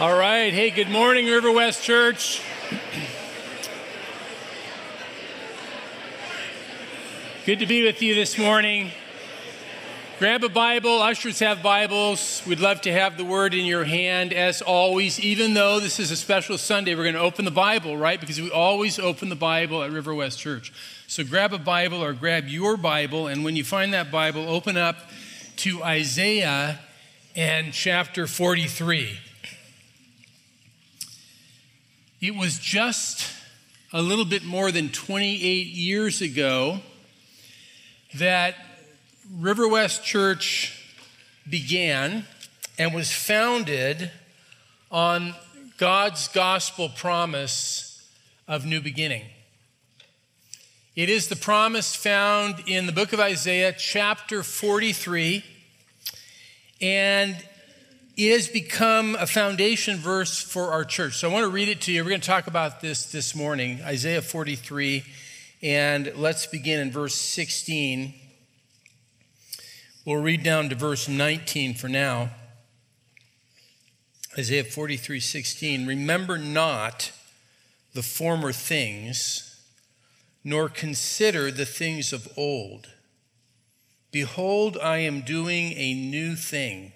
All right. Hey, good morning, River West Church. Good to be with you this morning. Grab a Bible. Ushers have Bibles. We'd love to have the word in your hand as always. Even though this is a special Sunday, we're going to open the Bible, right? Because we always open the Bible at River West Church. So grab a Bible or grab your Bible, and when you find that Bible, open up to Isaiah and chapter 43. It was just a little bit more than 28 years ago that River West Church began and was founded on God's gospel promise of new beginning. It is the promise found in the book of Isaiah, chapter 43, and it has become a foundation verse for our church. So I want to read it to you. We're going to talk about this this morning, Isaiah 43, and let's begin in verse 16. We'll read down to verse 19 for now. Isaiah 43, 16. Remember not the former things, nor consider the things of old. Behold, I am doing a new thing.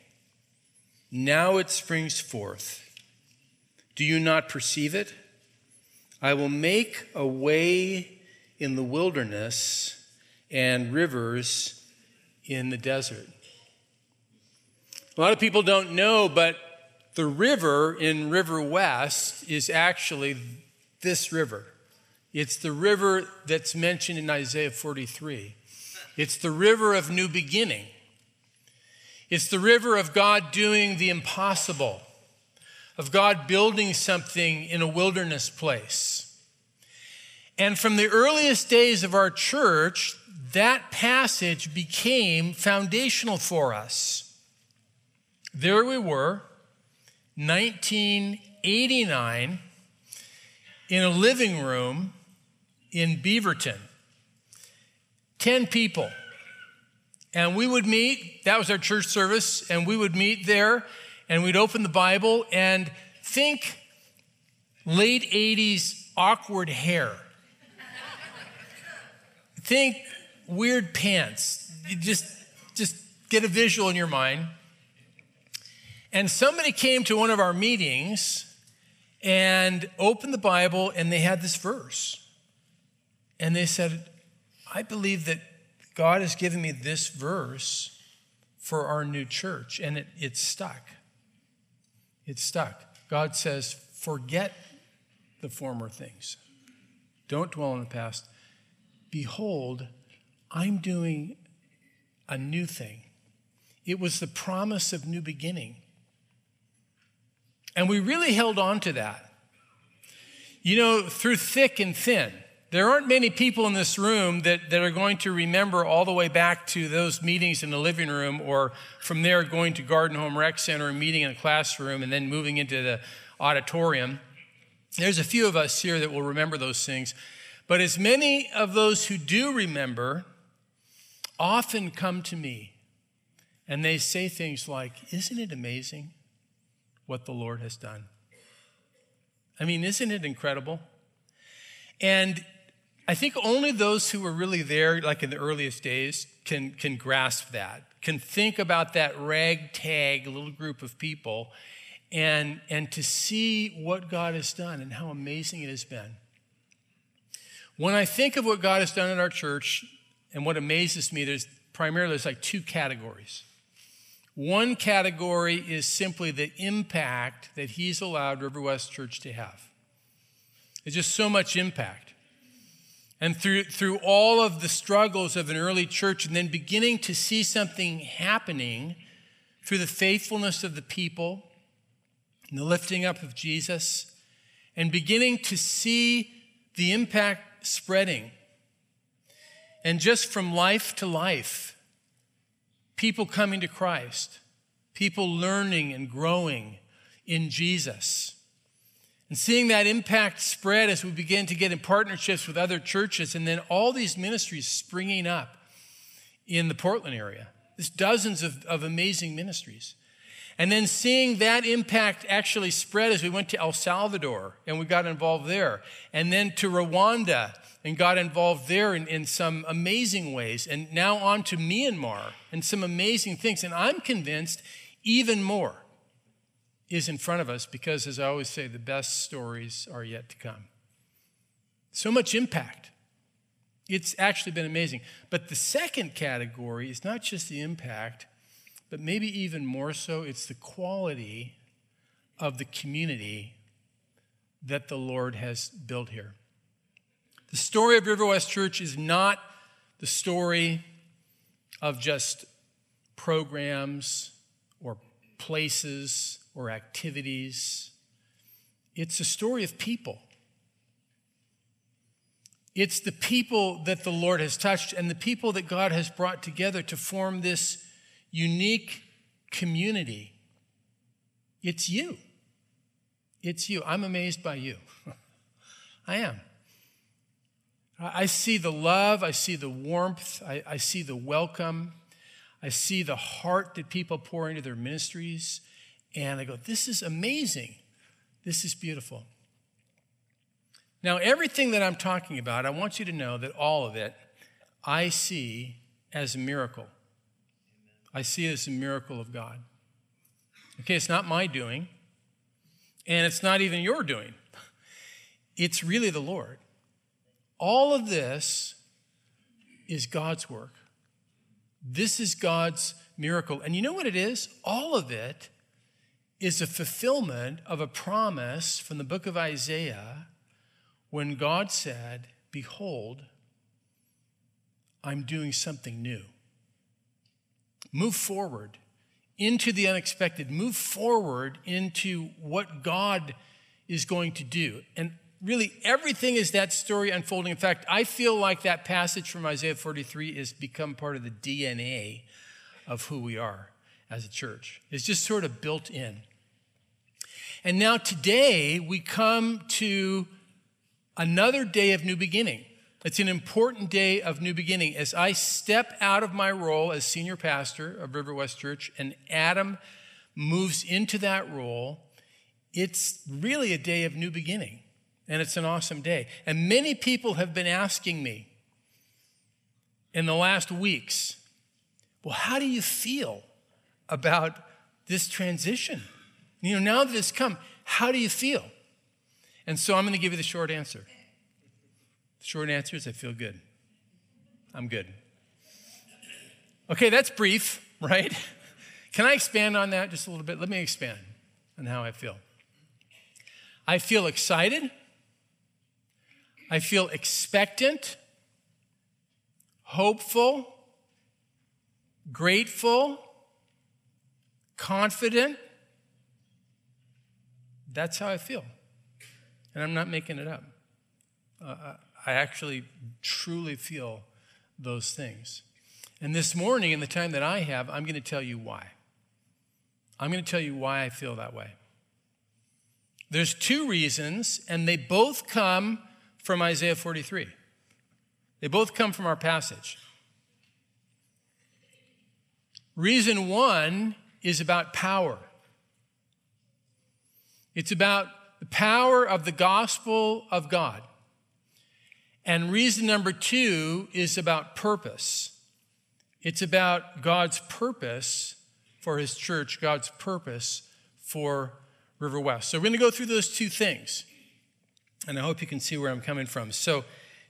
Now it springs forth. Do you not perceive it? I will make a way in the wilderness and rivers in the desert. A lot of people don't know, but the river in River West is actually this river. It's the river that's mentioned in Isaiah 43. It's the river of new beginning. It's the river of God doing the impossible, of God building something in a wilderness place. And from the earliest days of our church, that passage became foundational for us. There we were, 1989, in a living room in Beaverton. 10 people. And we would meet, that was our church service, and we would meet there and we'd open the Bible and think late 80s awkward hair. think weird pants. You just just get a visual in your mind. And somebody came to one of our meetings and opened the Bible and they had this verse. And they said, I believe that God has given me this verse for our new church, and it, it's stuck. It's stuck. God says, forget the former things. Don't dwell on the past. Behold, I'm doing a new thing. It was the promise of new beginning. And we really held on to that. You know, through thick and thin. There aren't many people in this room that, that are going to remember all the way back to those meetings in the living room or from there going to Garden Home Rec Center and meeting in a classroom and then moving into the auditorium. There's a few of us here that will remember those things. But as many of those who do remember often come to me and they say things like, Isn't it amazing what the Lord has done? I mean, isn't it incredible? And I think only those who were really there, like in the earliest days, can, can grasp that, can think about that ragtag little group of people and, and to see what God has done and how amazing it has been. When I think of what God has done in our church and what amazes me, there's primarily there's like two categories. One category is simply the impact that He's allowed River West Church to have. It's just so much impact and through, through all of the struggles of an early church, and then beginning to see something happening through the faithfulness of the people and the lifting up of Jesus, and beginning to see the impact spreading. And just from life to life, people coming to Christ, people learning and growing in Jesus. And seeing that impact spread as we begin to get in partnerships with other churches, and then all these ministries springing up in the Portland area. There's dozens of, of amazing ministries. And then seeing that impact actually spread as we went to El Salvador and we got involved there. And then to Rwanda and got involved there in, in some amazing ways. And now on to Myanmar and some amazing things. And I'm convinced even more is in front of us because, as I always say, the best stories are yet to come. So much impact. It's actually been amazing. But the second category is not just the impact, but maybe even more so, it's the quality of the community that the Lord has built here. The story of River West Church is not the story of just programs or places or activities. It's a story of people. It's the people that the Lord has touched and the people that God has brought together to form this unique community. It's you. It's you. I'm amazed by you. I am. I see the love, I see the warmth, I, I, see the welcome, I see the heart that people pour into their ministries, and I go, this is amazing. This is beautiful. Now, everything that I'm talking about, I want you to know that all of it I see as a miracle. I see it as a miracle of God. Okay, it's not my doing, and it's not even your doing. It's really the Lord. All of this is God's work. This is God's miracle. And you know what it is? All of it is a fulfillment of a promise from the book of Isaiah when God said, Behold, I'm doing something new. Move forward into the unexpected, move forward into what God is going to do. And really, everything is that story unfolding. In fact, I feel like that passage from Isaiah 43 has become part of the DNA of who we are as a church. It's just sort of built in. And now today we come to another day of new beginning. It's an important day of new beginning. As I step out of my role as senior pastor of River West Church and Adam moves into that role, it's really a day of new beginning. And it's an awesome day. And many people have been asking me in the last weeks, well, how do you feel about this transition? You know, now that it's come, how do you feel? And so I'm going to give you the short answer. The short answer is I feel good. I'm good. Okay, that's brief, right? Can I expand on that just a little bit? Let me expand on how I feel. I feel excited. I feel expectant, hopeful, grateful, confident. That's how I feel. And I'm not making it up. Uh, I actually truly feel those things. And this morning, in the time that I have, I'm going to tell you why. I'm going to tell you why I feel that way. There's two reasons, and they both come from Isaiah 43. They both come from our passage. Reason one is about power. It's about the power of the gospel of God. And reason number two is about purpose. It's about God's purpose for his church, God's purpose for River West. So we're going to go through those two things. And I hope you can see where I'm coming from. So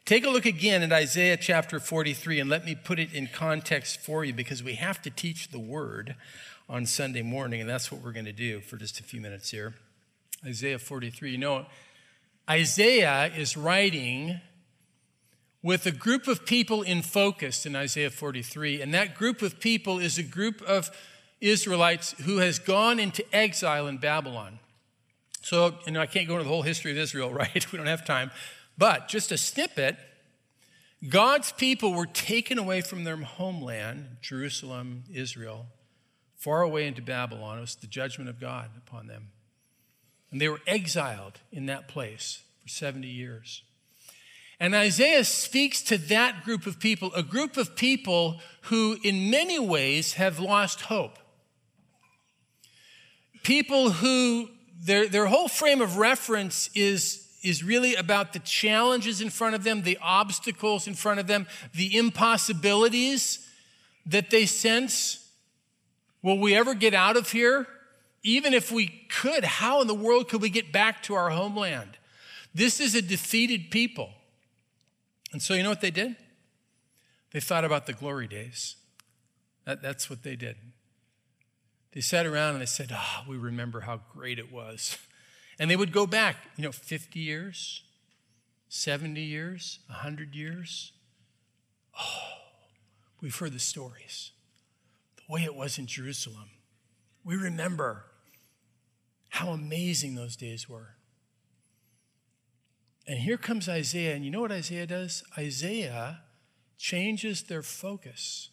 take a look again at Isaiah chapter 43 and let me put it in context for you because we have to teach the word on Sunday morning, and that's what we're going to do for just a few minutes here. Isaiah 43. You know, Isaiah is writing with a group of people in focus in Isaiah 43, and that group of people is a group of Israelites who has gone into exile in Babylon. So, you know, I can't go into the whole history of Israel, right? We don't have time. But just a snippet God's people were taken away from their homeland, Jerusalem, Israel, far away into Babylon. It was the judgment of God upon them. And they were exiled in that place for 70 years. And Isaiah speaks to that group of people, a group of people who, in many ways, have lost hope. people who their, their whole frame of reference is, is really about the challenges in front of them, the obstacles in front of them, the impossibilities that they sense. Will we ever get out of here? Even if we could, how in the world could we get back to our homeland? This is a defeated people. And so, you know what they did? They thought about the glory days. That, that's what they did. They sat around and they said, Ah, oh, we remember how great it was. And they would go back, you know, 50 years, 70 years, 100 years. Oh, we've heard the stories. The way it was in Jerusalem. We remember how amazing those days were. And here comes Isaiah, and you know what Isaiah does? Isaiah changes their focus.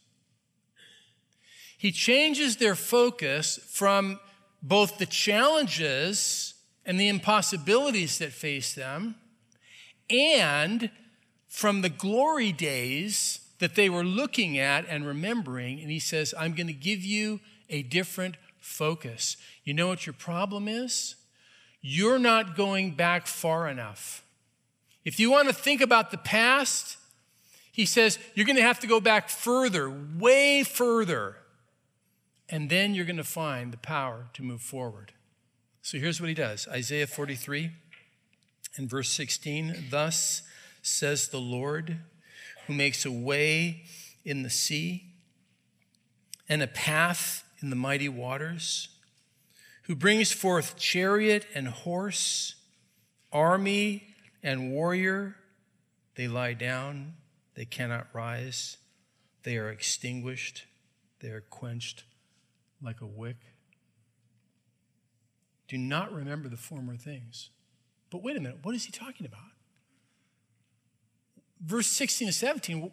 He changes their focus from both the challenges and the impossibilities that face them and from the glory days that they were looking at and remembering. And he says, I'm going to give you a different focus. You know what your problem is? You're not going back far enough. If you want to think about the past, he says, you're going to have to go back further, way further. And then you're going to find the power to move forward. So here's what he does Isaiah 43 and verse 16 Thus says the Lord, who makes a way in the sea and a path in the mighty waters, who brings forth chariot and horse, army and warrior. They lie down, they cannot rise, they are extinguished, they are quenched like a wick. Do not remember the former things. But wait a minute, what is he talking about? Verse 16 and 17,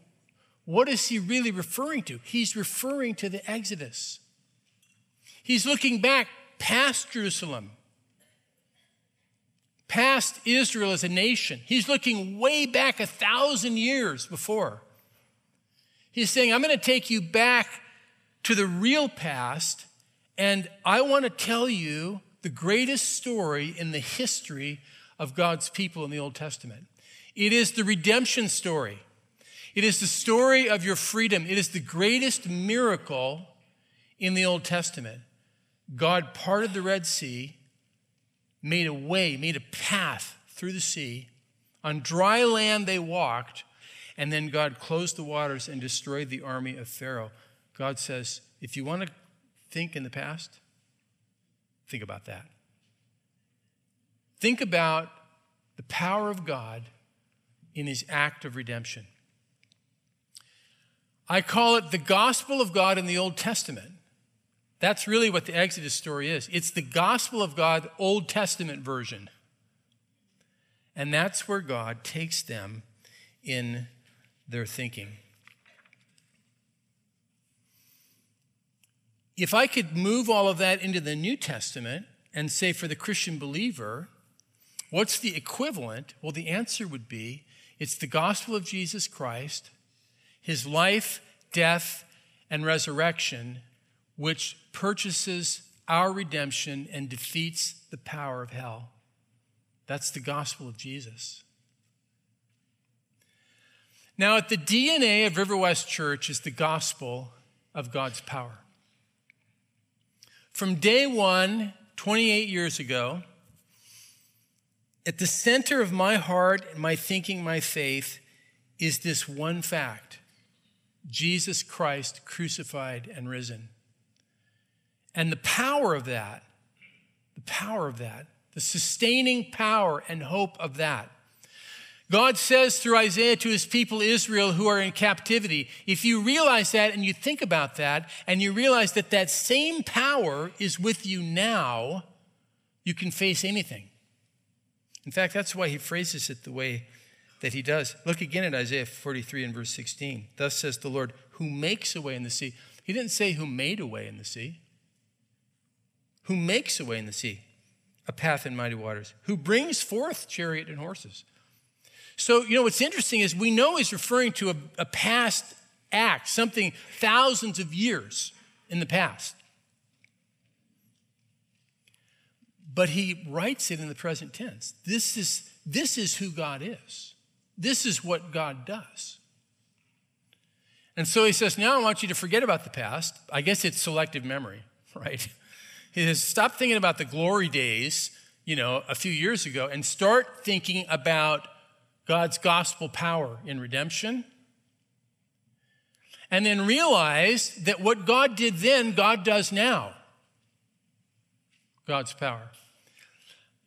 what is he really referring to? He's referring to the Exodus. He's looking back past Jerusalem, past Israel as a nation. He's looking way back a thousand years before. He's saying, I'm going to take you back to the real past, and I want to tell you the greatest story in the history of God's people in the Old Testament. It is the redemption story. It is the story of your freedom. It is the greatest miracle in the Old Testament. God parted the Red Sea, made a way, made a path through the sea. On dry land they walked, and then God closed the waters and destroyed the army of Pharaoh. God says, if you want to think in the past, think about that. Think about the power of God in his act of redemption. I call it the gospel of God in the Old Testament. That's really what the Exodus story is. It's the gospel of God, Old Testament version. And that's where God takes them in their thinking. If I could move all of that into the New Testament and say for the Christian believer, what's the equivalent? Well, the answer would be it's the gospel of Jesus Christ, his life, death, and resurrection, which purchases our redemption and defeats the power of hell. That's the gospel of Jesus. Now, at the DNA of River West Church is the gospel of God's power. From day one, 28 years ago, at the center of my heart, my thinking, my faith is this one fact Jesus Christ crucified and risen. And the power of that, the power of that, the sustaining power and hope of that God says through Isaiah to his people Israel who are in captivity, if you realize that and you think about that and you realize that that same power is with you now, you can face anything. In fact, that's why he phrases it the way that he does. Look again at Isaiah 43 and verse 16. Thus says the Lord, who makes a way in the sea. He didn't say who made a way in the sea. Who makes a way in the sea, a path in mighty waters, who brings forth chariot and horses. So, you know, what's interesting is we know he's referring to a, a past act, something thousands of years in the past. but he writes it in the present tense. This is, this is who God is. This is what God does. And so he says, Now I want you to forget about the past. I guess it's selective memory, right? He says, Stop thinking about the glory days, you know, a few years ago and start thinking about God's gospel power in redemption. And then realize that what God did then, God does now. God's power.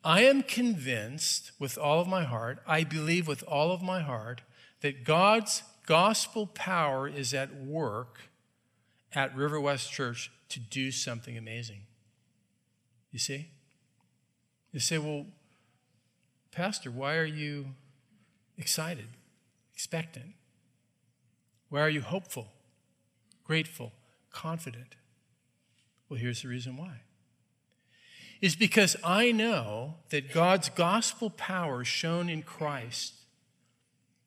I am convinced with all of my heart, I believe with all of my heart, that God's gospel power is at work at River West Church to do something amazing. You see? You say, well, Pastor, why are you excited, expectant? Why are you hopeful, grateful, confident? Well, here's the reason why is because I know that God's gospel power shown in Christ,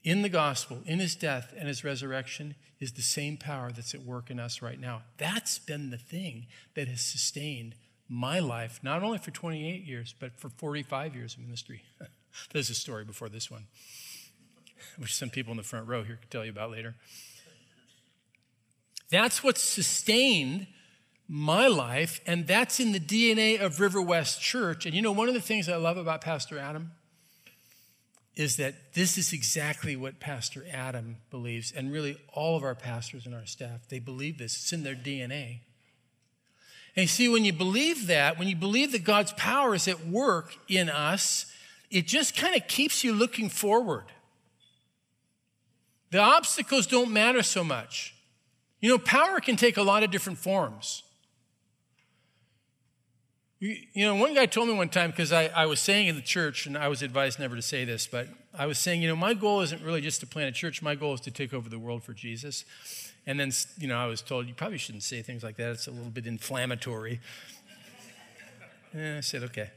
in the gospel, in his death and his resurrection, is the same power that's at work in us right now. That's been the thing that has sustained my life, not only for 28 years, but for 45 years of ministry. There's a story before this one, which some people in the front row here can tell you about later. That's what sustained my life, and that's in the DNA of River West Church. And you know, one of the things I love about Pastor Adam is that this is exactly what Pastor Adam believes, and really all of our pastors and our staff, they believe this. It's in their DNA. And you see, when you believe that, when you believe that God's power is at work in us, it just kind of keeps you looking forward. The obstacles don't matter so much. You know, power can take a lot of different forms. You, know, one guy told me one time, because I, I was saying in the church, and I was advised never to say this, but I was saying, you know, my goal isn't really just to plant a church. My goal is to take over the world for Jesus. And then, you know, I was told, you probably shouldn't say things like that. It's a little bit inflammatory. And I said, okay.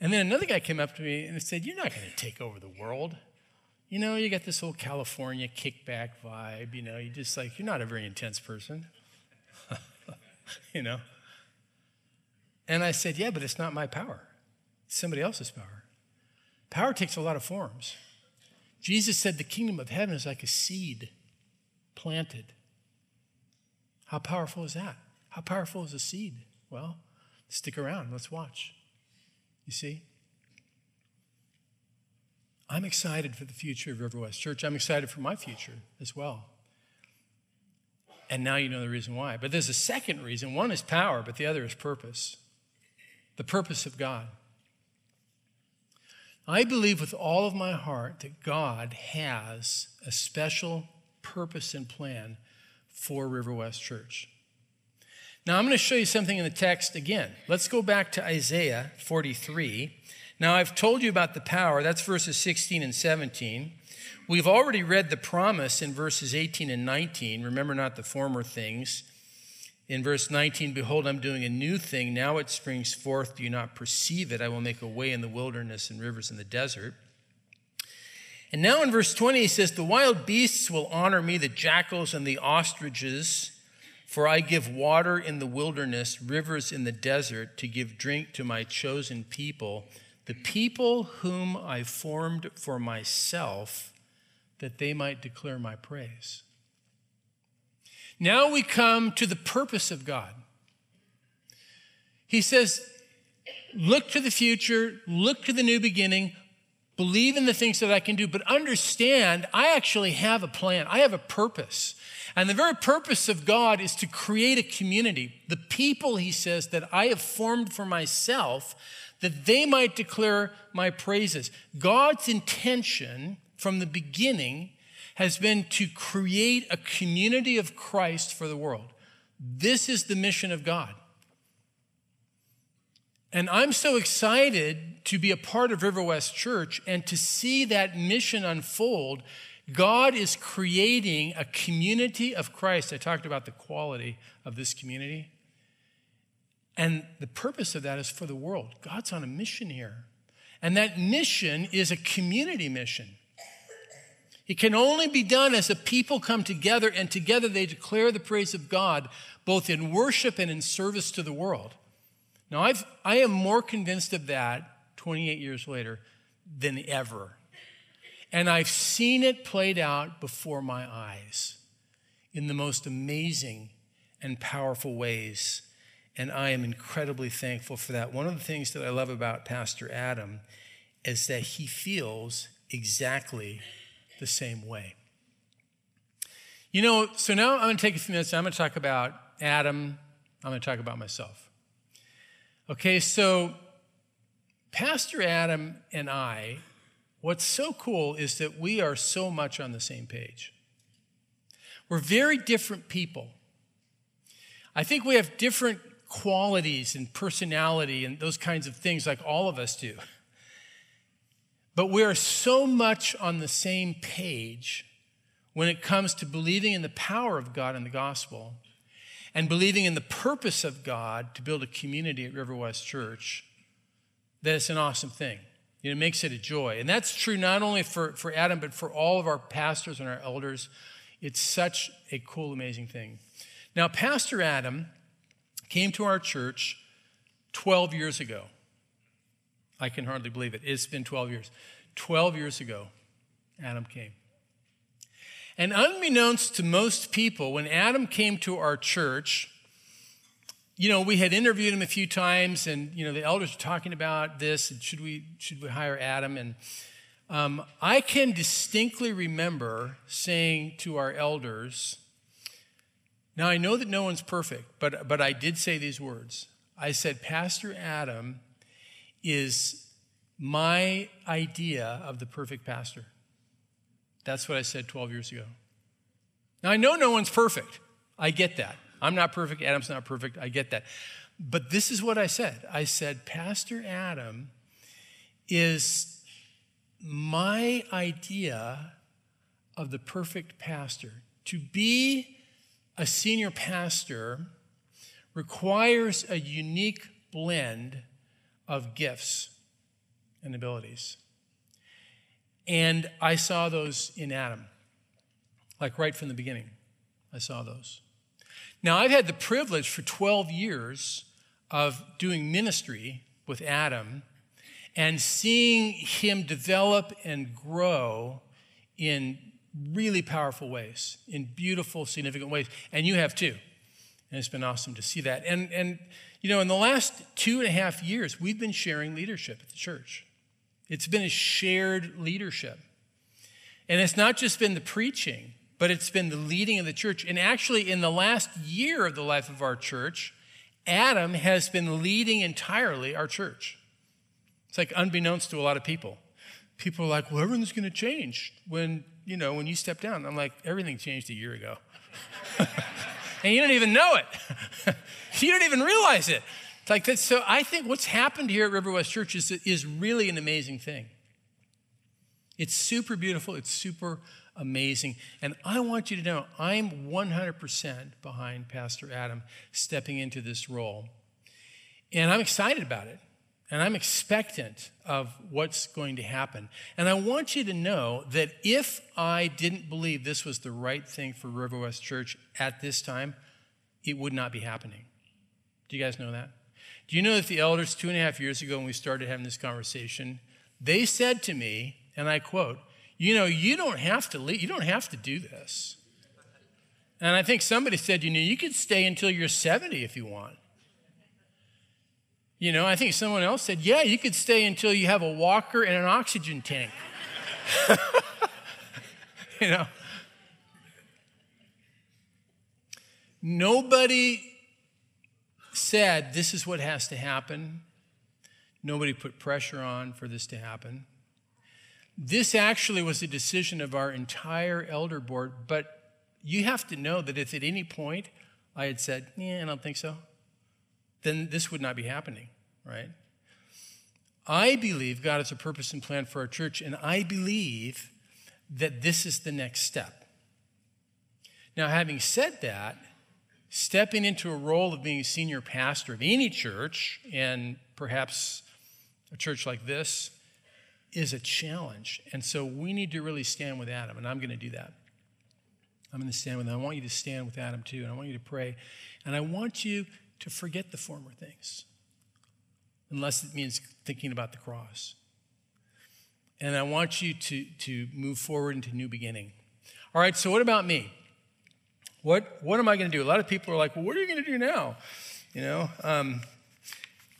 and then another guy came up to me and said, You're not going to take over the world. You know, you got this whole California kickback vibe. You know, You're just like, you're not a very intense person. you know? And I said, Yeah, but it's not my power, it's somebody else's power. Power takes a lot of forms. Jesus said the kingdom of heaven is like a seed planted. How powerful is that? How powerful is a seed? Well, stick around, let's watch. You see? I'm excited for the future of River West Church. I'm excited for my future as well. And now you know the reason why. But there's a second reason. One is power, but the other is purpose. The purpose of God. I believe with all of my heart that God has a special purpose and plan for River West Church. Now, I'm going to show you something in the text again. Let's go back to Isaiah 43. Now, I've told you about the power, that's verses 16 and 17. We've already read the promise in verses 18 and 19. Remember not the former things. In verse 19, behold, I'm doing a new thing. Now it springs forth. Do you not perceive it? I will make a way in the wilderness and rivers in the desert. And now in verse 20, he says, The wild beasts will honor me, the jackals and the ostriches, for I give water in the wilderness, rivers in the desert, to give drink to my chosen people, the people whom I formed for myself that they might declare my praise. Now we come to the purpose of God. He says, Look to the future, look to the new beginning, believe in the things that I can do, but understand I actually have a plan, I have a purpose. And the very purpose of God is to create a community. The people, he says, that I have formed for myself, that they might declare my praises. God's intention from the beginning has been to create a community of Christ for the world. This is the mission of God. And I'm so excited to be a part of River West Church and to see that mission unfold. God is creating a community of Christ. I talked about the quality of this community. And the purpose of that is for the world. God's on a mission here. And that mission is a community mission. It can only be done as a people come together and together they declare the praise of God, both in worship and in service to the world. Now, I've, I am more convinced of that 28 years later than ever. And I've seen it played out before my eyes in the most amazing and powerful ways. And I am incredibly thankful for that. One of the things that I love about Pastor Adam is that he feels exactly the same way. You know, so now I'm going to take a few minutes. I'm going to talk about Adam. I'm going to talk about myself. Okay, so Pastor Adam and I, what's so cool is that we are so much on the same page. We're very different people. I think we have different qualities and personality and those kinds of things, like all of us do. But we are so much on the same page when it comes to believing in the power of God and the gospel and believing in the purpose of God to build a community at River West Church that it's an awesome thing. It makes it a joy. And that's true not only for, for Adam, but for all of our pastors and our elders. It's such a cool, amazing thing. Now, Pastor Adam came to our church 12 years ago. I can hardly believe it. It's been 12 years. 12 years ago, Adam came. And unbeknownst to most people, when Adam came to our church, you know, we had interviewed him a few times, and you know, the elders were talking about this, and should we should we hire Adam? And um, I can distinctly remember saying to our elders, now I know that no one's perfect, but but I did say these words. I said, Pastor Adam is my idea of the perfect pastor. That's what I said 12 years ago. Now, I know no one's perfect. I get that. I'm not perfect. Adam's not perfect. I get that. But this is what I said I said, Pastor Adam is my idea of the perfect pastor. To be a senior pastor requires a unique blend of gifts and abilities. And I saw those in Adam, like right from the beginning. I saw those. Now, I've had the privilege for 12 years of doing ministry with Adam and seeing him develop and grow in really powerful ways, in beautiful, significant ways. And you have too. And it's been awesome to see that. And, and you know, in the last two and a half years, we've been sharing leadership at the church. It's been a shared leadership. And it's not just been the preaching, but it's been the leading of the church. And actually, in the last year of the life of our church, Adam has been leading entirely our church. It's like unbeknownst to a lot of people. People are like, well, everything's going to change when, you know, when you step down. I'm like, everything changed a year ago. and you don't even know it. you don't even realize it. It's like that. So I think what's happened here at River West Church is, is really an amazing thing. It's super beautiful. It's super amazing. And I want you to know I'm 100% behind Pastor Adam stepping into this role. And I'm excited about it. And I'm expectant of what's going to happen. And I want you to know that if I didn't believe this was the right thing for River West Church at this time, it would not be happening. Do you guys know that? Do you know that the elders, two and a half years ago, when we started having this conversation, they said to me, and I quote, you know, you don't have to leave, you don't have to do this. And I think somebody said, you know, you could stay until you're 70 if you want. You know, I think someone else said, yeah, you could stay until you have a walker and an oxygen tank. you know. Nobody said this is what has to happen. Nobody put pressure on for this to happen. This actually was a decision of our entire elder board, but you have to know that if at any point I had said, yeah, I don't think so, then this would not be happening, right? I believe God has a purpose and plan for our church, and I believe that this is the next step. Now, having said that, stepping into a role of being a senior pastor of any church, and perhaps a church like this, is a challenge. And so we need to really stand with Adam, and I'm going to do that. I'm going to stand with him. I want you to stand with Adam too, and I want you to pray. And I want you to forget the former things, unless it means thinking about the cross. And I want you to, to move forward into new beginning. All right, so what about me? What, what am I going to do? A lot of people are like, well, what are you going to do now? You know, um,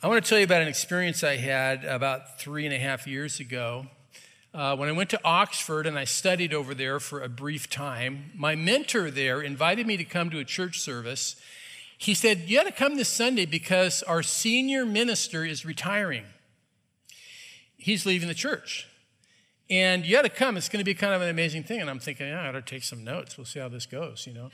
I want to tell you about an experience I had about three and a half years ago. Uh, when I went to Oxford and I studied over there for a brief time, my mentor there invited me to come to a church service. He said, You got to come this Sunday because our senior minister is retiring. He's leaving the church. And you got to come. It's going to be kind of an amazing thing. And I'm thinking, yeah, I got to take some notes. We'll see how this goes, you know.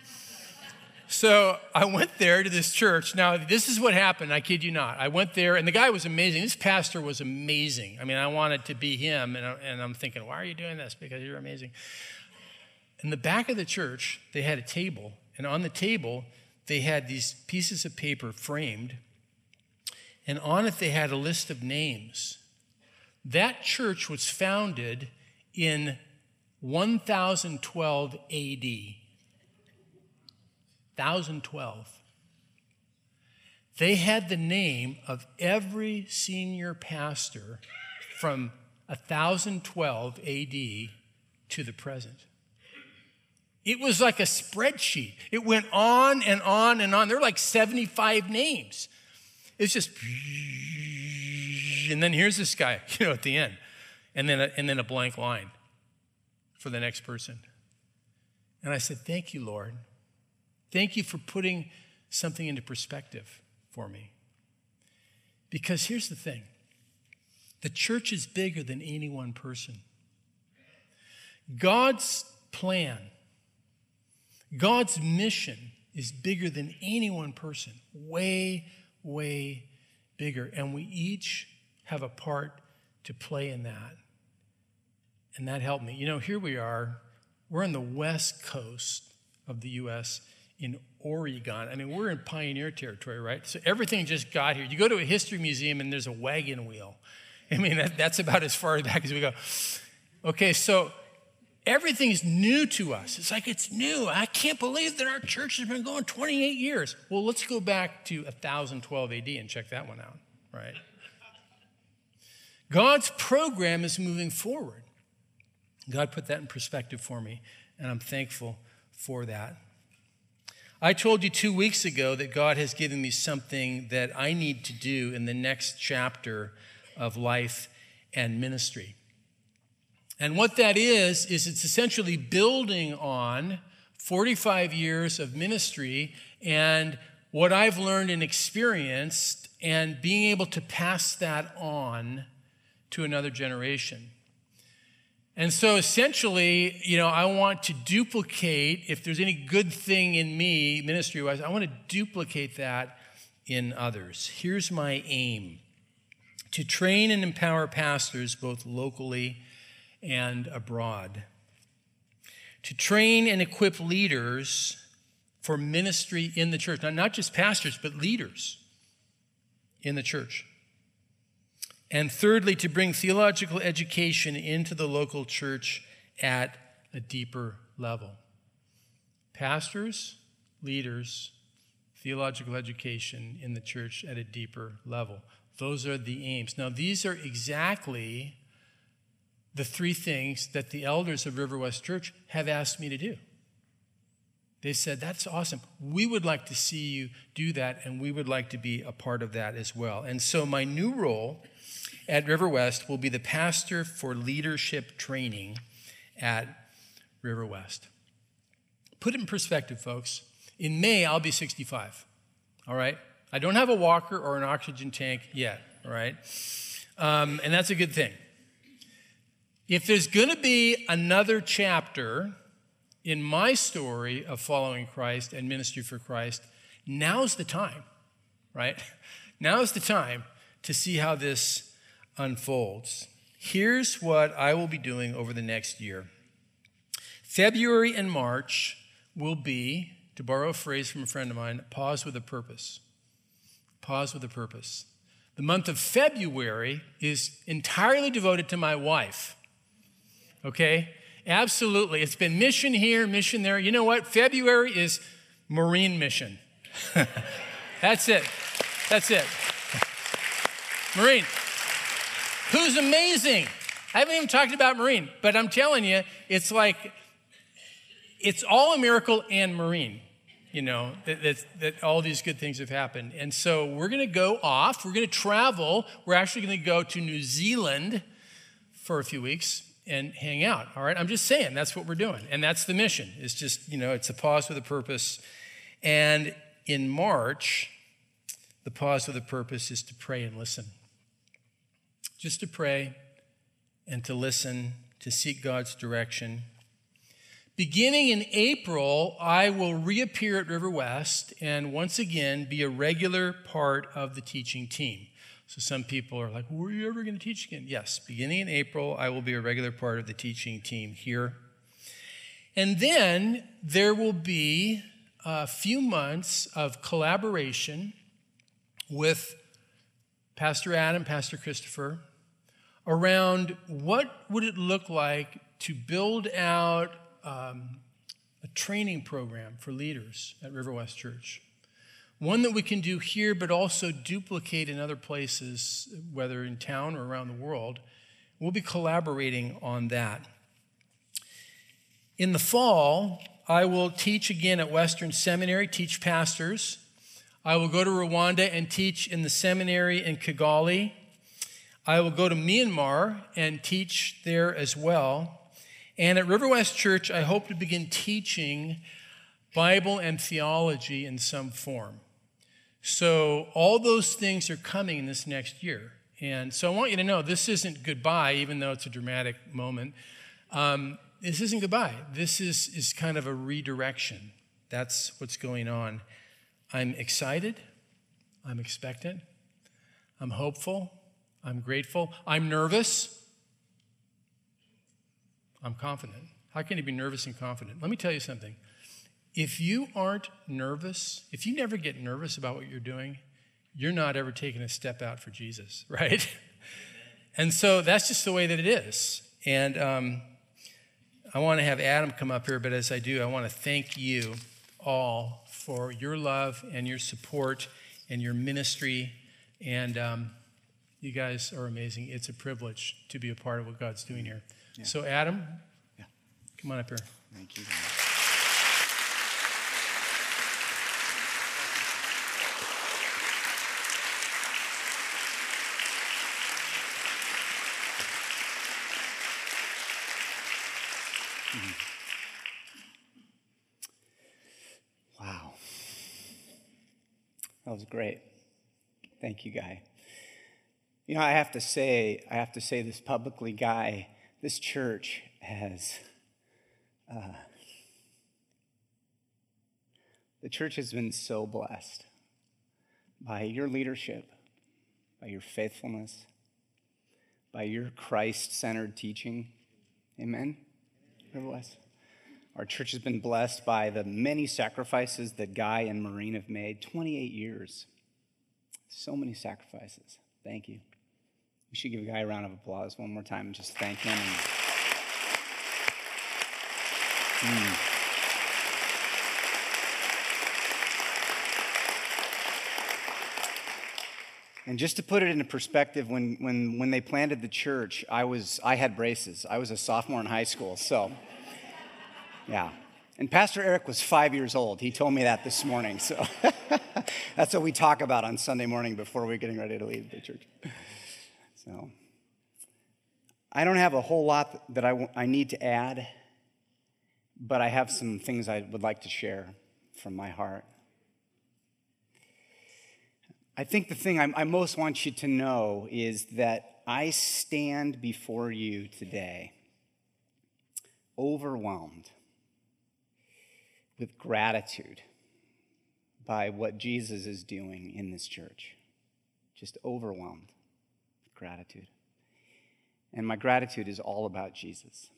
so I went there to this church. Now, this is what happened. I kid you not. I went there, and the guy was amazing. This pastor was amazing. I mean, I wanted to be him. And, I, and I'm thinking, why are you doing this? Because you're amazing. In the back of the church, they had a table. And on the table, they had these pieces of paper framed. And on it, they had a list of names that church was founded in 1012 AD. 1012. They had the name of every senior pastor from 1012 AD to the present. It was like a spreadsheet. It went on and on and on. There were like 75 names. It's just and then here's this guy, you know, at the end, and then a, and then a blank line for the next person. And I said, Thank you, Lord. Thank you for putting something into perspective for me. Because here's the thing the church is bigger than any one person. God's plan, God's mission is bigger than any one person, way, way bigger. And we each have a part to play in that. And that helped me. You know, here we are. We're on the west coast of the U.S. in Oregon. I mean, we're in pioneer territory, right? So everything just got here. You go to a history museum and there's a wagon wheel. I mean, that, that's about as far back as we go. Okay, so everything's new to us. It's like it's new. I can't believe that our church has been going 28 years. Well, let's go back to 1012 AD and check that one out, right? God's program is moving forward. God put that in perspective for me, and I'm thankful for that. I told you two weeks ago that God has given me something that I need to do in the next chapter of life and ministry. And what that is, is it's essentially building on 45 years of ministry and what I've learned and experienced, and being able to pass that on to another generation. And so essentially, you know, I want to duplicate, if there's any good thing in me, ministry wise, I want to duplicate that in others. Here's my aim to train and empower pastors both locally and abroad, to train and equip leaders for ministry in the church. Now, not just pastors, but leaders in the church. And thirdly, to bring theological education into the local church at a deeper level. Pastors, leaders, theological education in the church at a deeper level. Those are the aims. Now, these are exactly the three things that the elders of River West Church have asked me to do. They said, That's awesome. We would like to see you do that, and we would like to be a part of that as well. And so, my new role at River West will be the pastor for leadership training at River West. Put in perspective, folks. In May, I'll be 65. All right? I don't have a walker or an oxygen tank yet. All right? Um, and that's a good thing. If there's going to be another chapter in my story of following Christ and ministry for Christ, now's the time, right? Now's the time to see how this unfolds. Here's what I will be doing over the next year February and March will be, to borrow a phrase from a friend of mine, pause with a purpose. Pause with a purpose. The month of February is entirely devoted to my wife. Okay? Absolutely. It's been mission here, mission there. You know what? February is Marine mission. That's it. That's it. Marine, who's amazing. I haven't even talked about Marine, but I'm telling you, it's like, it's all a miracle and Marine you know, that, that, that, all these good things have happened. And so we're going to go off. We're going to travel. We're actually going to go to New Zealand for a few weeks and hang out. All right. I'm just saying that's what we're doing. And that's the mission. It's just, you know, it's a pause with a purpose. And in March, the pause with a purpose is to pray and listen. Just to pray and to listen, to seek God's direction Beginning in April, I will reappear at River West and once again be a regular part of the teaching team. So some people are like, Were you ever going to teach again? Yes, beginning in April, I will be a regular part of the teaching team here. And then there will be a few months of collaboration with Pastor Adam, Pastor Christopher, around what would it look like to build out um, a training program for leaders at River West Church. One that we can do here, but also duplicate in other places, whether in town or around the world. We'll be collaborating on that. In the fall, I will teach again at Western Seminary, teach pastors. I will go to Rwanda and teach in the seminary in Kigali. I will go to Myanmar and teach there as well. And at River West Church, I hope to begin teaching Bible and theology in some form. So, all those things are coming in this next year. And so, I want you to know this isn't goodbye, even though it's a dramatic moment. Um, this isn't goodbye. This is, is kind of a redirection. That's what's going on. I'm excited. I'm expectant. I'm hopeful. I'm grateful. I'm nervous. I'm confident. How can you be nervous and confident? Let me tell you something. If you aren't nervous, if you never get nervous about what you're doing, you're not ever taking a step out for Jesus, right? and so that's just the way that it is. And um, I want to have Adam come up here, but as I do, I want to thank you all for your love and your support and your ministry. And um, you guys are amazing. It's a privilege to be a part of what God's doing here. Yeah. So, Adam, yeah. come on up here. Thank you. That was great. Thank you, Guy. You know, I have to say, I have to say this publicly, Guy this church has, uh, the church has been so blessed by your leadership, by your faithfulness, by your Christ centered teaching. Amen? Nevertheless, our church has been blessed by the many sacrifices that Guy and Maureen have made 28 years. So many sacrifices. Thank you. We should give guy a round of applause one more time and just thank him. And, mm. And just to put it into perspective, when, when, when they planted the church, I, was, I had braces. I was a sophomore in high school. So, yeah. And Pastor Eric was five years old. He told me that this morning. So that's what we talk about on Sunday morning before we're getting ready to leave the church. So I don't have a whole lot that I, w- I need to add, but I have some things I would like to share from my heart. I think the thing I, I most want you to know is that I stand before you today overwhelmed with gratitude by what Jesus is doing in this church. Just overwhelmed with gratitude. And my gratitude is all about Jesus.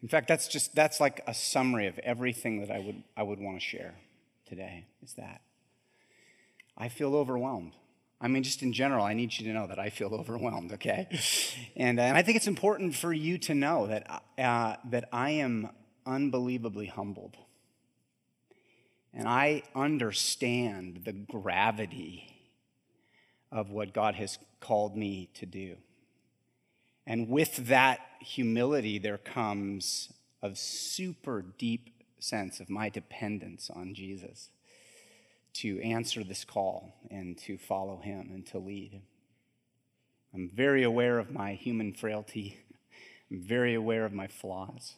In fact, that's just that's like a summary of everything that I would I would want to share today is that I feel overwhelmed. I mean, just in general, I need you to know that I feel overwhelmed, okay? And, and I think it's important for you to know that, uh, that I am unbelievably humbled. And I understand the gravity of what God has called me to do. And with that humility, there comes a super deep sense of my dependence on Jesus to answer this call and to follow him and to lead. I'm very aware of my human frailty. I'm very aware of my flaws.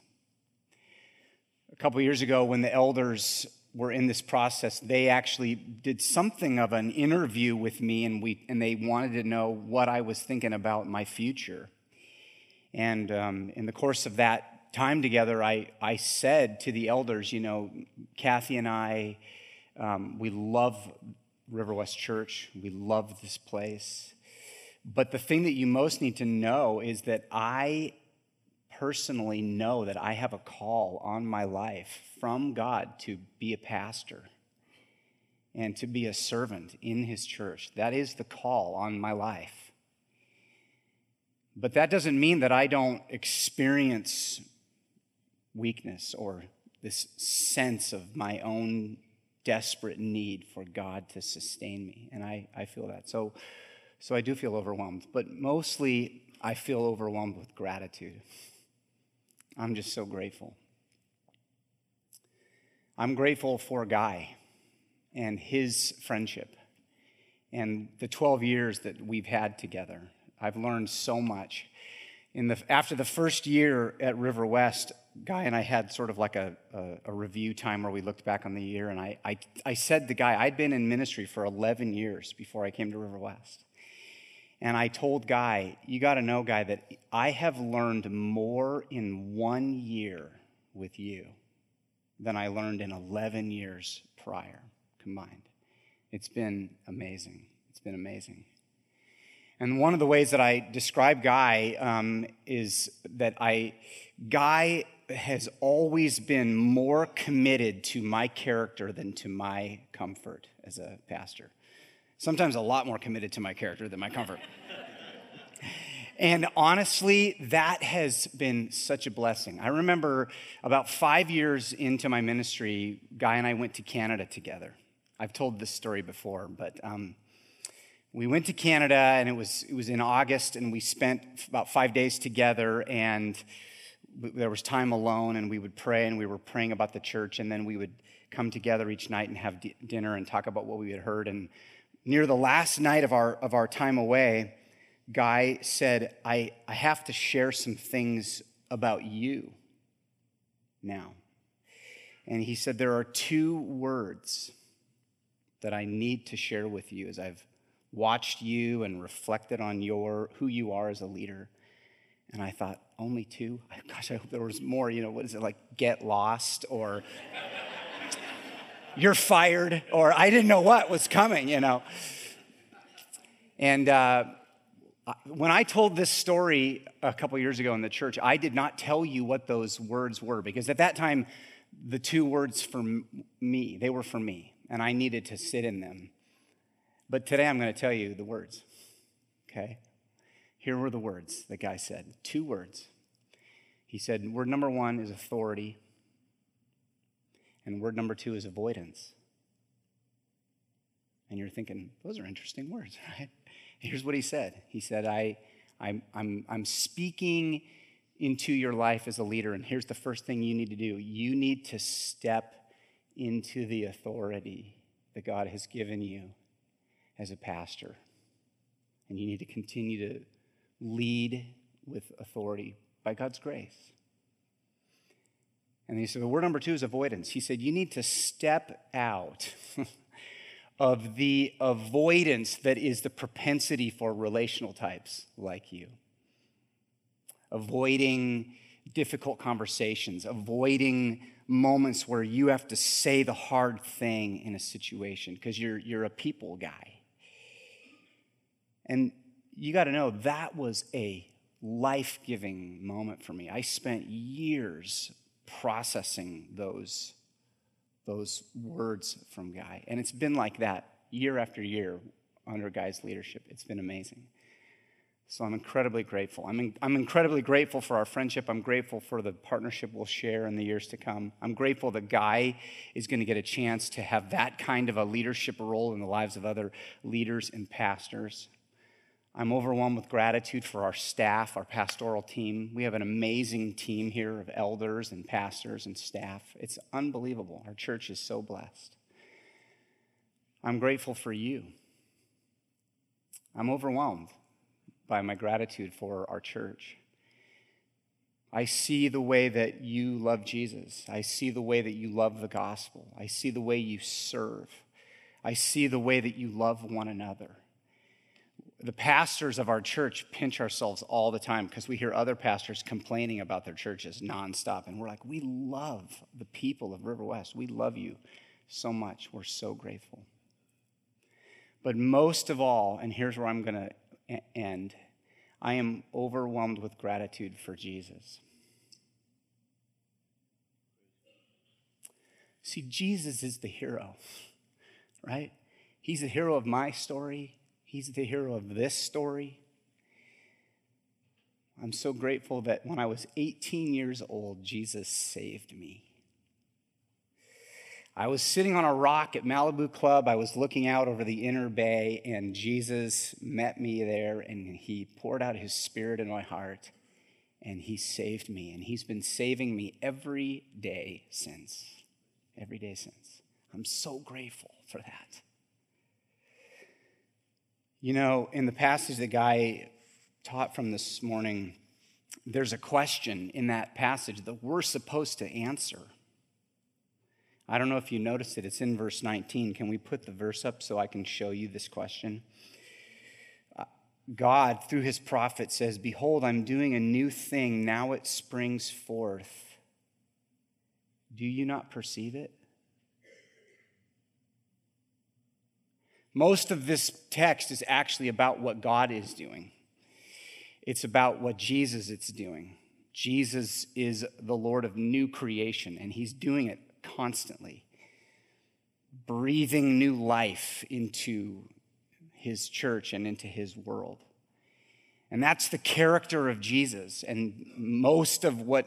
A couple years ago, when the elders were in this process, they actually did something of an interview with me, and, we, and they wanted to know what I was thinking about my future. And um, in the course of that time together, I, I said to the elders, you know, Kathy and I, um, we love River West Church. We love this place. But the thing that you most need to know is that I personally know that I have a call on my life from God to be a pastor and to be a servant in his church. That is the call on my life. But that doesn't mean that I don't experience weakness or this sense of my own desperate need for God to sustain me. And I, I feel that. So, so I do feel overwhelmed, but mostly I feel overwhelmed with gratitude. I'm just so grateful. I'm grateful for Guy and his friendship and the 12 years that we've had together. I've learned so much. In the, after the first year at River West, Guy and I had sort of like a, a, a, review time where we looked back on the year, and I, I, I said to Guy, I'd been in ministry for 11 years before I came to River West. And I told Guy, you got to know, Guy, that I have learned more in one year with you than I learned in 11 years prior combined. It's been amazing. It's been amazing. And one of the ways that I describe Guy um, is that I, Guy has always been more committed to my character than to my comfort as a pastor. Sometimes a lot more committed to my character than my comfort. and honestly, that has been such a blessing. I remember about five years into my ministry, Guy and I went to Canada together. I've told this story before, but um, we went to Canada and it was, it was in August, and we spent about five days together. And there was time alone and we would pray and we were praying about the church and then we would come together each night and have d- dinner and talk about what we had heard and near the last night of our of our time away guy said i i have to share some things about you now and he said there are two words that i need to share with you as i've watched you and reflected on your who you are as a leader and I thought, only two? Gosh, I hope there was more. You know, what is it like, get lost or you're fired or I didn't know what was coming, you know. And uh, when I told this story a couple years ago in the church, I did not tell you what those words were because at that time, the two words for me, they were for me, and I needed to sit in them. But today I'm going to tell you the words, okay? Here were the words the guy said two words. He said, Word number one is authority, and word number two is avoidance. And you're thinking, those are interesting words, right? Here's what he said He said, I, I'm, I'm, I'm speaking into your life as a leader, and here's the first thing you need to do you need to step into the authority that God has given you as a pastor. And you need to continue to lead with authority by God's grace. And he said, the word number two is avoidance. He said, you need to step out of the avoidance that is the propensity for relational types like you. Avoiding difficult conversations, avoiding moments where you have to say the hard thing in a situation because you're, you're a people guy. And you got to know that was a life giving moment for me. I spent years processing those, those words from Guy. And it's been like that year after year under Guy's leadership. It's been amazing. So I'm incredibly grateful. I'm, in, I'm incredibly grateful for our friendship. I'm grateful for the partnership we'll share in the years to come. I'm grateful that Guy is going to get a chance to have that kind of a leadership role in the lives of other leaders and pastors. I'm overwhelmed with gratitude for our staff, our pastoral team. We have an amazing team here of elders and pastors and staff. It's unbelievable. Our church is so blessed. I'm grateful for you. I'm overwhelmed by my gratitude for our church. I see the way that you love Jesus. I see the way that you love the gospel. I see the way you serve. I see the way that you love one another. The pastors of our church pinch ourselves all the time because we hear other pastors complaining about their churches nonstop. And we're like, we love the people of River West. We love you so much. We're so grateful. But most of all, and here's where I'm going to end I am overwhelmed with gratitude for Jesus. See, Jesus is the hero, right? He's the hero of my story, He's the hero of this story. I'm so grateful that when I was 18 years old, Jesus saved me. I was sitting on a rock at Malibu Club. I was looking out over the inner bay, and Jesus met me there, and he poured out his spirit in my heart, and he saved me. And he's been saving me every day since. Every day since. I'm so grateful for that. You know, in the passage that Guy taught from this morning, there's a question in that passage that we're supposed to answer. I don't know if you noticed it, it's in verse 19. Can we put the verse up so I can show you this question? Uh, God, through his prophet, says, Behold, I'm doing a new thing. Now it springs forth. Do you not perceive it? Most of this text is actually about what God is doing. It's about what Jesus is doing. Jesus is the Lord of new creation, and he's doing it constantly, breathing new life into his church and into his world. And that's the character of Jesus. And most of what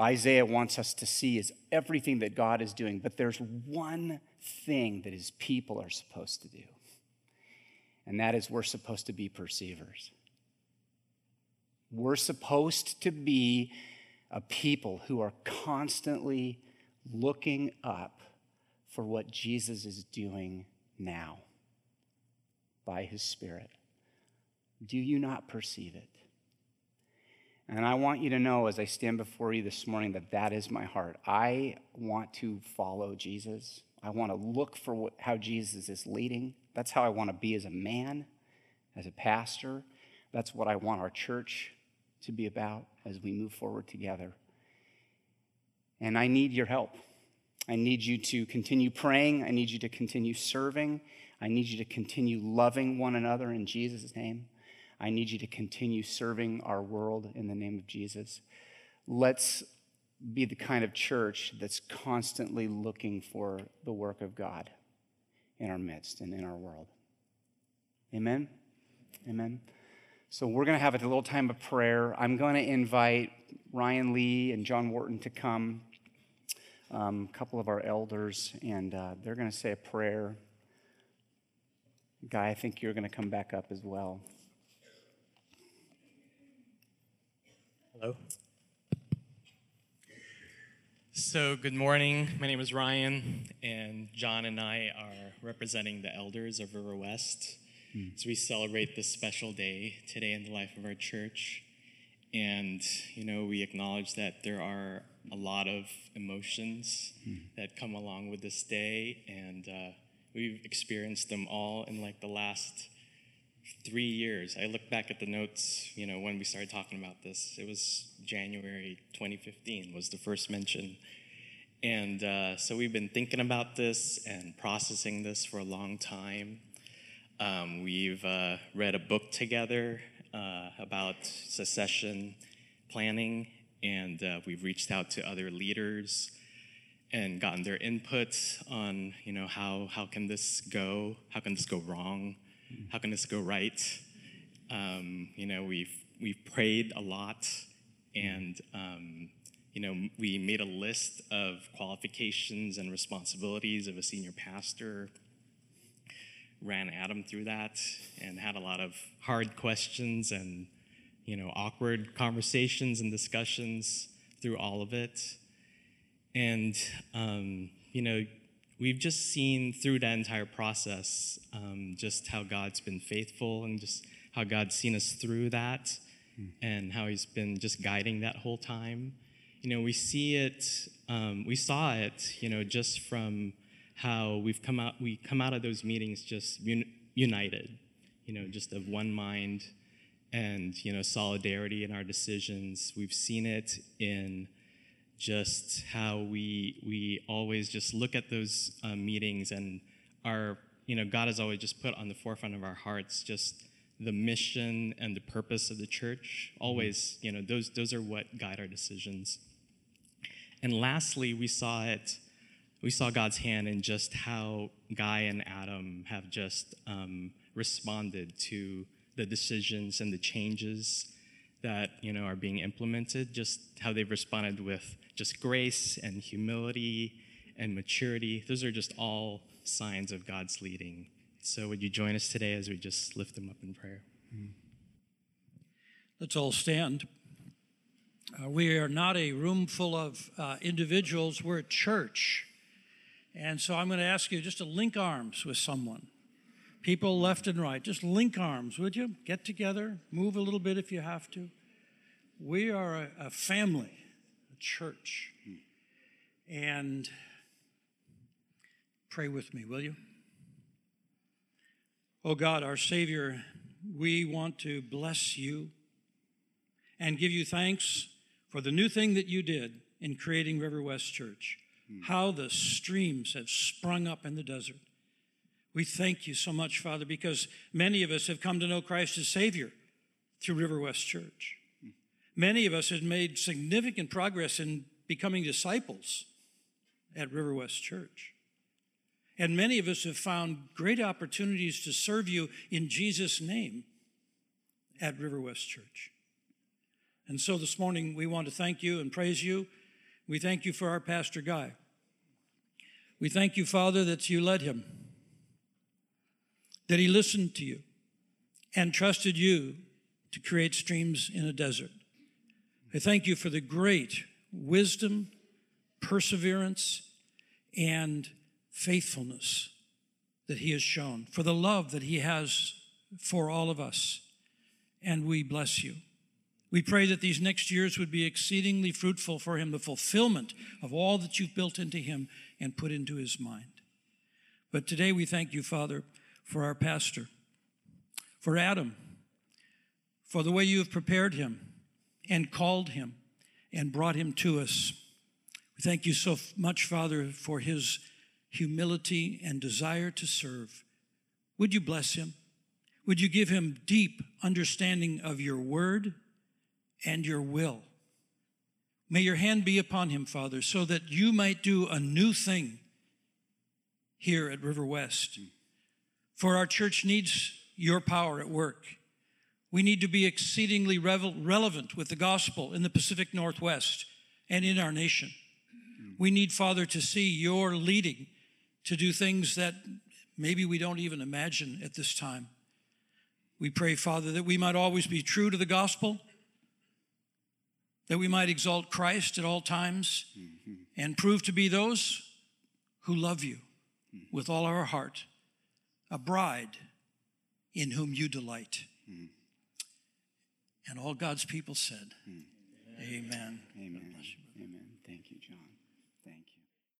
Isaiah wants us to see is everything that God is doing. But there's one thing that his people are supposed to do, and that is we're supposed to be perceivers. We're supposed to be a people who are constantly looking up for what Jesus is doing now by his Spirit. Do you not perceive it? And I want you to know as I stand before you this morning that that is my heart. I want to follow Jesus. I want to look for what, how Jesus is leading. That's how I want to be as a man, as a pastor. That's what I want our church to be about as we move forward together. And I need your help. I need you to continue praying. I need you to continue serving. I need you to continue loving one another in Jesus' name. I need you to continue serving our world in the name of Jesus. Let's be the kind of church that's constantly looking for the work of God in our midst and in our world. Amen? Amen. So we're going to have a little time of prayer. I'm going to invite Ryan Lee and John Wharton to come, um, a couple of our elders, and uh, they're going to say a prayer. Guy, I think you're going to come back up as well. Hello. So, good morning. My name is Ryan, and John and I are representing the elders of River West mm. as we celebrate this special day today in the life of our church. And, you know, we acknowledge that there are a lot of emotions mm. that come along with this day, and uh, we've experienced them all in like the last three years. I look back at the notes, you know, when we started talking about this. It was January 2015 was the first mention. And uh, so we've been thinking about this and processing this for a long time. Um, we've uh, read a book together uh, about secession planning, and uh, we've reached out to other leaders and gotten their input on, you know, how, how can this go? How can this go wrong? How can this go right? Um, you know, we've we've prayed a lot, and um, you know, we made a list of qualifications and responsibilities of a senior pastor. Ran Adam through that, and had a lot of hard questions and you know awkward conversations and discussions through all of it. And um, you know, we've just seen through that entire process um, just how God's been faithful and just how God's seen us through that mm. and how He's been just guiding that whole time. You know, we see it, um, we saw it, you know, just from how we've come out, we come out of those meetings just un- united, you know, just of one mind and, you know, solidarity in our decisions. We've seen it in just how we we always just look at those uh, meetings and our you know God has always just put on the forefront of our hearts just the mission and the purpose of the church. Always, you know, those those are what guide our decisions. And lastly, we saw it. We saw God's hand in just how Guy and Adam have just um, responded to the decisions and the changes that you know are being implemented. Just how they've responded with just grace and humility and maturity. Those are just all signs of God's leading. So, would you join us today as we just lift them up in prayer? Let's all stand. Uh, we are not a room full of uh, individuals, we're a church. And so I'm going to ask you just to link arms with someone. People left and right, just link arms, would you? Get together, move a little bit if you have to. We are a, a family a church. And pray with me, will you? Oh God, our Savior, we want to bless you and give you thanks for the new thing that you did in creating River West Church. Mm. How the streams have sprung up in the desert. We thank you so much, Father, because many of us have come to know Christ as Savior through River West Church. Many of us have made significant progress in becoming disciples at River West Church. And many of us have found great opportunities to serve you in Jesus' name at River West Church. And so this morning we want to thank you and praise you. We thank you for our Pastor Guy. We thank you, Father, that you led him, that he listened to you and trusted you to create streams in a desert. I thank you for the great wisdom, perseverance, and faithfulness that He has shown, for the love that He has for all of us. And we bless you. We pray that these next years would be exceedingly fruitful for Him, the fulfillment of all that you've built into Him and put into His mind. But today we thank you, Father, for our pastor, for Adam, for the way you have prepared him and called him and brought him to us. We thank you so much, Father, for his humility and desire to serve. Would you bless him? Would you give him deep understanding of your word and your will? May your hand be upon him, Father, so that you might do a new thing here at River West. For our church needs your power at work. We need to be exceedingly relevant with the gospel in the Pacific Northwest and in our nation. We need, Father, to see your leading to do things that maybe we don't even imagine at this time. We pray, Father, that we might always be true to the gospel, that we might exalt Christ at all times, mm-hmm. and prove to be those who love you with all our heart, a bride in whom you delight. Mm. And all God's people said, Amen. Amen. Amen.